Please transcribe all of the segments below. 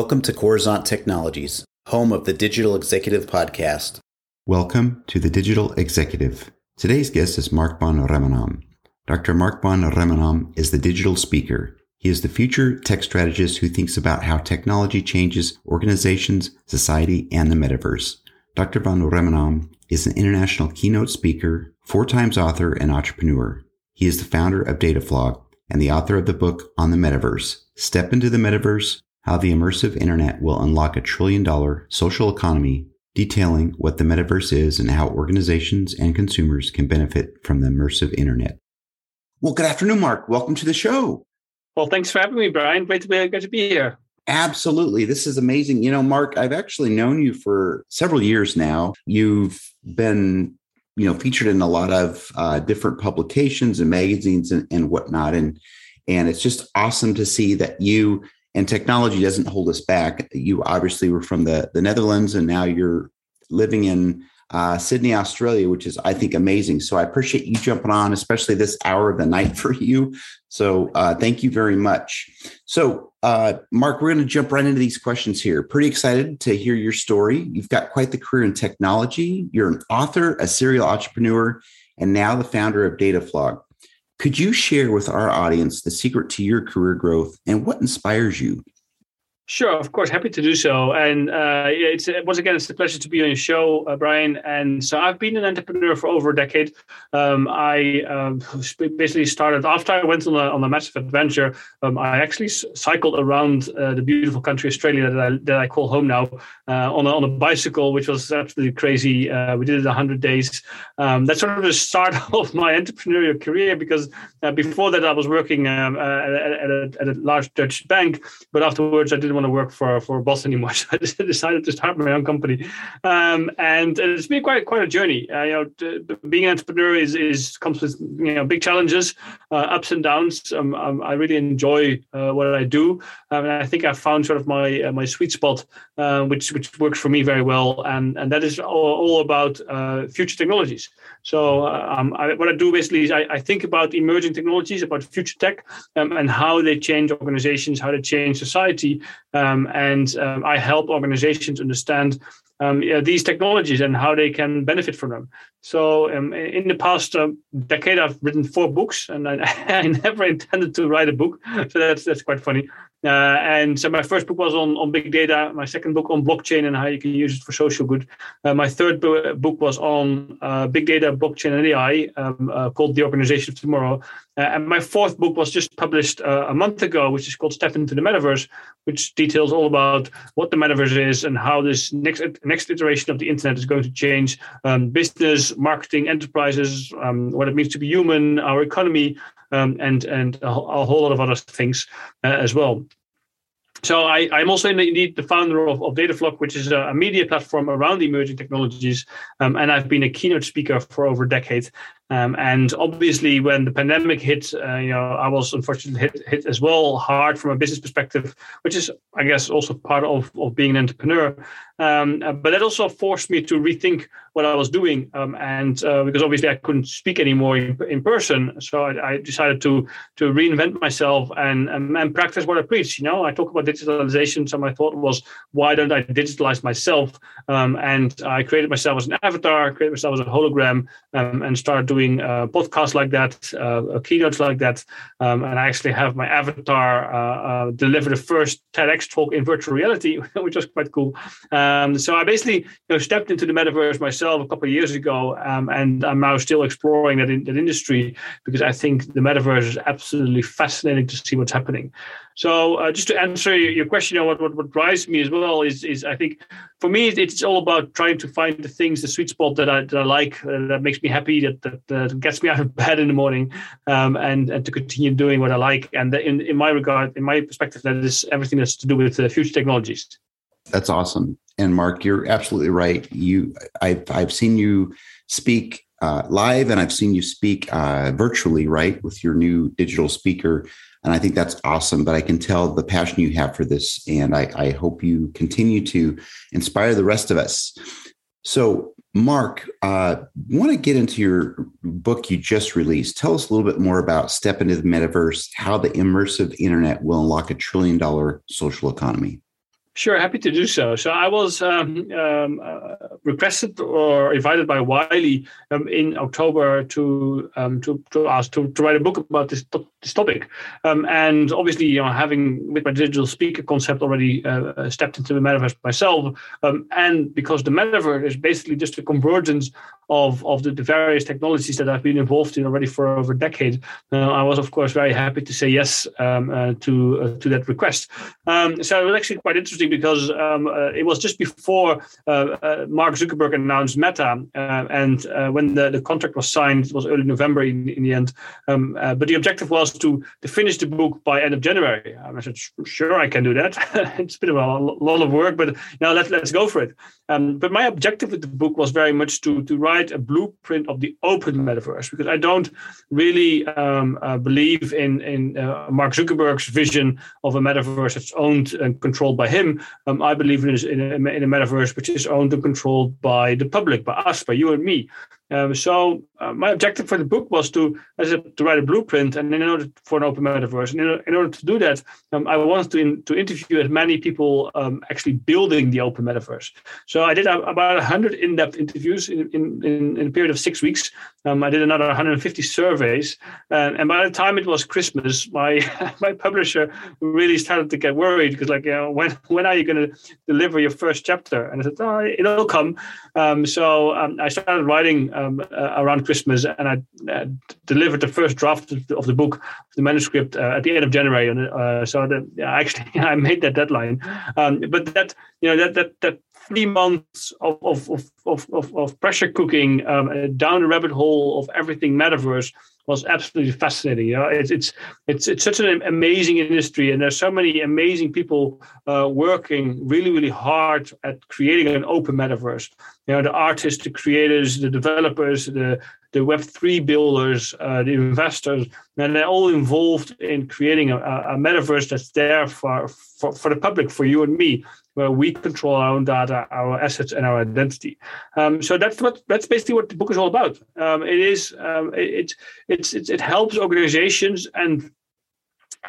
Welcome to Coruzant Technologies, home of the Digital Executive Podcast. Welcome to the Digital Executive. Today's guest is Mark van Rijmenam. Dr. Mark van Rijmenam is the digital speaker. He is the future tech strategist who thinks about how technology changes organizations, society, and the metaverse. Dr. van Rijmenam is an international keynote speaker, four times author, and entrepreneur. He is the founder of Datafloq and the author of the book on the metaverse, Step into the Metaverse, how the immersive internet will unlock a trillion dollar social economy, detailing what the metaverse is and how organizations and consumers can benefit from the immersive internet. Well, good afternoon, Mark. Welcome to the show. Well, thanks for having me, Brian. Great to be, great to be here. Absolutely. This is amazing. You know, Mark, I've actually known you for several years now. You've been, you know, featured in a lot of uh, different publications and magazines and, and whatnot. And and it's just awesome to see that you and technology doesn't hold us back. You obviously were from the, the Netherlands and now you're living in uh, Sydney, Australia, which is, I think, amazing. So I appreciate you jumping on, especially this hour of the night for you. So uh, thank you very much. So, uh, Mark, we're going to jump right into these questions here. Pretty excited to hear your story. You've got quite the career in technology. You're an author, a serial entrepreneur, and now the founder of Datafloq. Could you share with our audience the secret to your career growth and what inspires you? Sure, of course, happy to do so. And uh, it's once again, it's a pleasure to be on your show, uh, Brian. And so I've been an entrepreneur for over a decade. Um, I um, basically started after I went on a, on a massive adventure. Um, I actually cycled around uh, the beautiful country Australia that I, that I call home now uh, on a, on a bicycle, which was absolutely crazy. Uh, we did it 100 days. Um, that's sort of the start of my entrepreneurial career because uh, before that I was working um, at, at, a, at a large Dutch bank, but afterwards I didn't want to work for for a boss anymore. So I decided to start my own company, um, and it's been quite quite a journey. Uh, you know, being an entrepreneur is is comes with you know big challenges, uh, ups and downs. Um, um, I really enjoy uh, what I do, um, and I think I've found sort of my uh, my sweet spot, uh, which which works for me very well, and and that is all, all about uh, future technologies. So um, I, what I do basically is I, I, think about emerging technologies, about future tech, um, and how they change organizations, how they change society, um, and um, I help organizations understand um, yeah, these technologies and how they can benefit from them. So, um, in the past uh, decade, I've written four books, and I, I, never intended to write a book. So that's that's quite funny. Uh, and so my first book was on, on big data. My second book on blockchain and how you can use it for social good. Uh, my third bo- book was on uh, big data, blockchain, and AI, um, uh, called The Organization of Tomorrow. Uh, and my fourth book was just published uh, a month ago, which is called Step into the Metaverse, which details all about what the metaverse is and how this next next iteration of the internet is going to change um, business, marketing, enterprises, um, what it means to be human, our economy, um, and and a, a, whole lot of other things uh, as well. So I, am also indeed the founder of, of Datafloq, which is a, a, media platform around emerging technologies, um, and I've been a keynote speaker for over a decade. Um, and obviously, when the pandemic hit, uh, you know, I was unfortunately hit, hit as well hard from a business perspective, which is, I guess, also part of, of being an entrepreneur. Um, uh, but that also forced me to rethink what I was doing, um, and uh, because obviously I couldn't speak anymore in, in person, so I, I, decided to to reinvent myself and, and, and practice what I preach. You know, I talk about digitalization, so my thought was, why don't I digitalize myself? Um, and I created myself as an avatar, created myself as a hologram, um, and started doing doing uh, podcasts like that, uh, keynotes like that, um, and I actually have my avatar uh, uh, deliver the first TEDx talk in virtual reality, which was quite cool. Um, so I basically you know, stepped into the metaverse myself a couple of years ago, um, and I'm now still exploring that, in, that industry because I think the metaverse is absolutely fascinating to see what's happening. So uh, just to answer your question, what, what, what drives me as well is is I think for me it's all about trying to find the things, the sweet spot that I that I like, uh, that makes me happy, that that gets me out of bed in the morning, um, and and to continue doing what I like. And in in my regard, in my perspective, that is everything that's to do with future technologies. That's awesome. And Mark, you're absolutely right. You, I've I've seen you speak uh, live, and I've seen you speak uh, virtually, right, with your new digital speaker and I think that's awesome. But I can tell the passion you have for this. And I, I hope you continue to inspire the rest of us. So, Mark, uh, want to get into your book you just released. Tell us a little bit more about Step into the Metaverse, how the immersive internet will unlock a trillion dollar social economy. Sure, happy to do so. So I was um, um, uh, requested or invited by Wiley um, in October to um, to to ask to, to write a book about this, this topic, um, and obviously, you know, having with my digital speaker concept already uh, stepped into the metaverse myself, um, and because the metaverse is basically just a convergence of of the, the, various technologies that I've been involved in already for over a decade, uh, I was of course very happy to say yes uh, to uh, to that request. so it was actually quite interesting because um, uh, it was just before uh, uh, Mark Zuckerberg announced Meta, and when the, the contract was signed, it was early November in, in the end. Um, but the objective was to, to finish the book by end of January. I said, sure, I can do that. it's a bit of a lot of work, but now let's let's go for it. Um, but my objective with the book was very much to to write a blueprint of the open metaverse because I don't really um, uh, believe in in uh, Mark Zuckerberg's vision of a metaverse that's owned and controlled by him. Um, I believe in, in, a, in a metaverse which is owned and controlled by the public, by us, by you and me. Um, so uh, my objective for the book was to, as a, to write a blueprint, and in order for an open metaverse, and in, in order to do that, um, I wanted to in, to interview as many people um, actually building the open metaverse. So I did about hundred in-depth interviews in, in, in, a period of six weeks. Um, I did another 150 surveys, and, and by the time it was Christmas, my my publisher really started to get worried because like, you know, when when are you going to deliver your first chapter? And I said, oh, it'll come. Um, so um, I started writing um, uh, around Christmas, and I uh, delivered the first draft of the, the book, the manuscript, uh, at the end of January. And so yeah, actually I made that deadline. Um, but that you know that that that three months of of of of, of pressure cooking um, down the rabbit hole of everything metaverse was absolutely fascinating. You know, it's it's it's it's such an amazing industry, and there's so many amazing people uh, working really really hard at creating an open metaverse. You know, the artists, the creators, the developers, the the Web three builders, uh, the investors, and they're all involved in creating a, a metaverse that's there for, for for the public, for you and me where we control our own data, our assets, and our identity. Um, so that's what that's basically what the book is all about. Um, it is um, it, it, it, it helps organizations and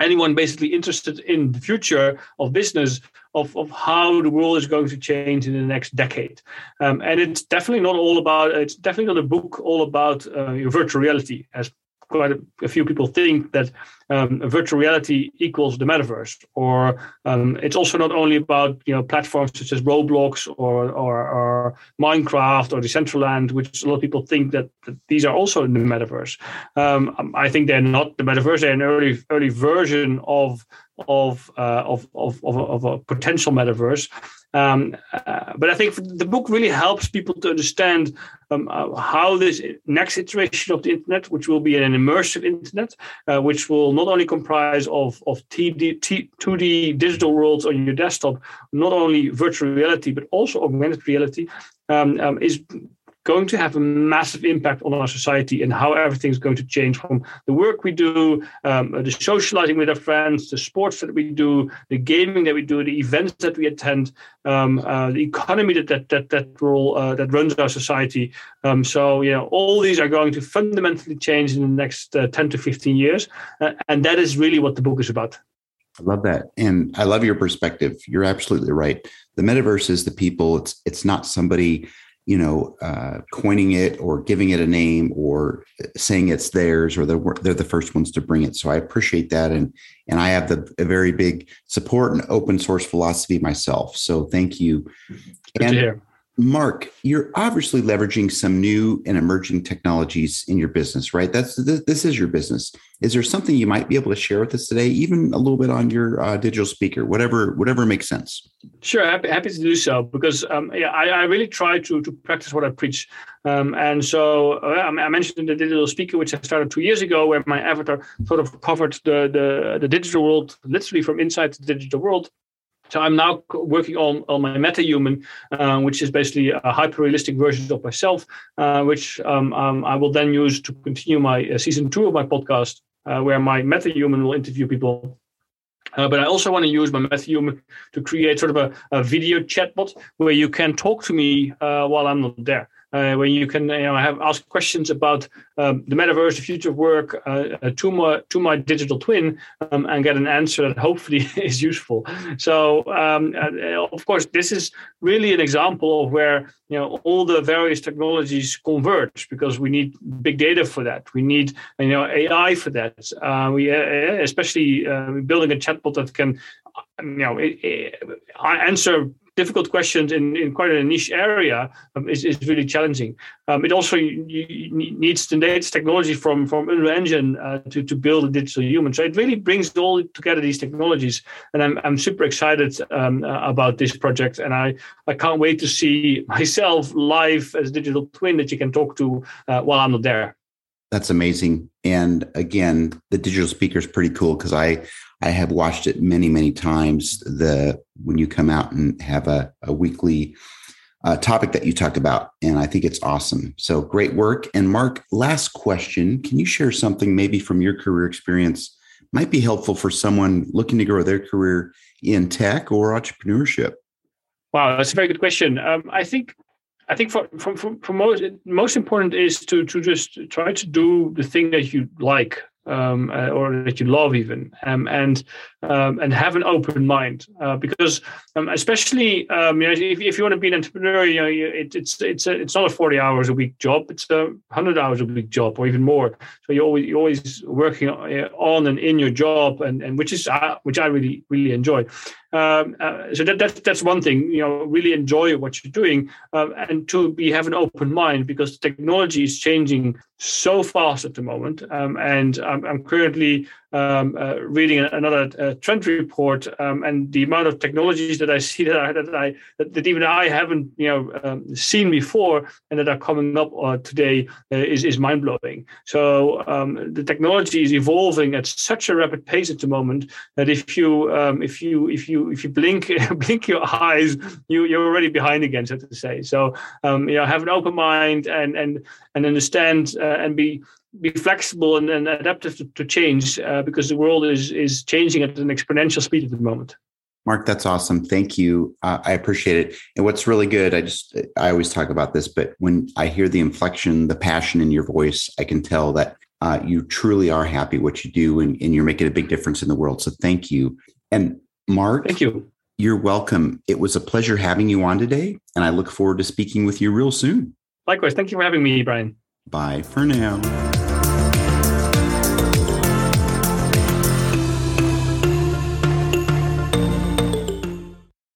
anyone basically interested in the future of business of, of how the world is going to change in the next decade. Um, and it's definitely not all about it's definitely not a book all about uh, virtual reality as quite a, a, few people think that um, virtual reality equals the metaverse, or um, it's also not only about you know platforms such as Roblox or, or, or Minecraft or Decentraland, which a lot of people think that, that these are also in the metaverse. Um, I think they're not the metaverse; they're an early early version of of, uh, of, of, of, a, of a potential metaverse. Um, uh, but I think the book really helps people to understand um, uh, how this next iteration of the internet, which will be an immersive internet, uh, which will not only comprise of, of 2D, 2D digital worlds on your desktop, not only virtual reality, but also augmented reality, um, um, is going to have a massive impact on our society and how everything's going to change from the work we do, um, the socializing with our friends, the sports that we do, the gaming that we do, the events that we attend, um, uh, the economy that that that that, uh, that runs our society. Um, so you know, all these are going to fundamentally change in the next uh, ten to fifteen years, uh, and that is really what the book is about. I love that. And I love your perspective. You're absolutely right. The metaverse is the people. It's it's not somebody you know, uh, coining it or giving it a name or saying it's theirs or they're, they're the first ones to bring it. So I appreciate that. And, and I have the, a very big support and open source philosophy myself. So thank you. Good and Mark, you're obviously leveraging some new and emerging technologies in your business, right? That's this is your business. Is there something you might be able to share with us today, even a little bit on your uh, digital speaker, whatever whatever makes sense? Sure, happy, happy to do so because um, yeah, I, I, really try to to practice what I preach. Um, and so uh, I mentioned the digital speaker, which I started two years ago, where my avatar sort of covered the the, the digital world, literally from inside the digital world. So I'm now working on, on my MetaHuman, uh, which is basically a hyper-realistic version of myself, uh, which um, um, I will then use to continue my uh, season two of my podcast, uh, where my MetaHuman will interview people. Uh, but I also want to use my MetaHuman to create sort of a, a video chatbot where you can talk to me uh, while I'm not there. Uh, where you can you know have ask questions about um, the metaverse, the future of work uh, uh, to my to my digital twin, um, and get an answer that hopefully is useful. So um, uh, of course, this is really an example of where you know all the various technologies converge because we need big data for that. We need you know AI for that. Uh, we especially building a chatbot that can you know answer difficult questions in, in quite a niche area um, is, is really challenging. Um, it also needs the latest technology from, from Unreal Engine uh, to, to build a digital human. So it really brings all together these technologies. And I'm, I'm super excited um, uh, about this project. And I, I can't wait to see myself live as a digital twin that you can talk to uh, while I'm not there. That's amazing. And again, the digital speaker is pretty cool because I I have watched it many, many times. The when you come out and have a, a weekly uh, topic that you talk about, and I think it's awesome. So great work. And Mark, last question: Can you share something maybe from your career experience might be helpful for someone looking to grow their career in tech or entrepreneurship? Wow, that's a very good question. Um, I think I think for, for, for, for, most most important is to to just try to do the thing that you like um, uh, or that you love even um, and um, and have an open mind uh, because um, especially um, you know if, if you want to be an entrepreneur you know it, it's it's a, it's not a 40 hours a week job it's a 100 hours a week job or even more. So you're always you're always working uh, on and in your job and, and which is uh, which I really really enjoy um, uh, so that, that that's one thing you know really enjoy what you're doing um, and to be have an open mind because technology is changing so fast at the moment um, and I'm, I'm currently um, uh, reading another uh, trend report, and the amount of technologies that I see that I that, I, that, that even I haven't you know seen before and that are coming up uh, today uh, is is mind blowing. So the technology is evolving at such a rapid pace at the moment that if you if you if you if you blink blink your eyes, you you're already behind again, so to say. So um, you know have an open mind and and and understand uh, and be be flexible and, and adaptive to, to change uh, because the world is is changing at an exponential speed at the moment. Mark, that's awesome. Thank you. Uh, I appreciate it. And what's really good, I just I always talk about this, but when I hear the inflection, the passion in your voice, I can tell that uh, you truly are happy what you do, and, and you're making a big difference in the world. So thank you. And Mark, thank you. You're welcome. It was a pleasure having you on today, and I look forward to speaking with you real soon. Likewise. Thank you for having me, Brian. Bye for now.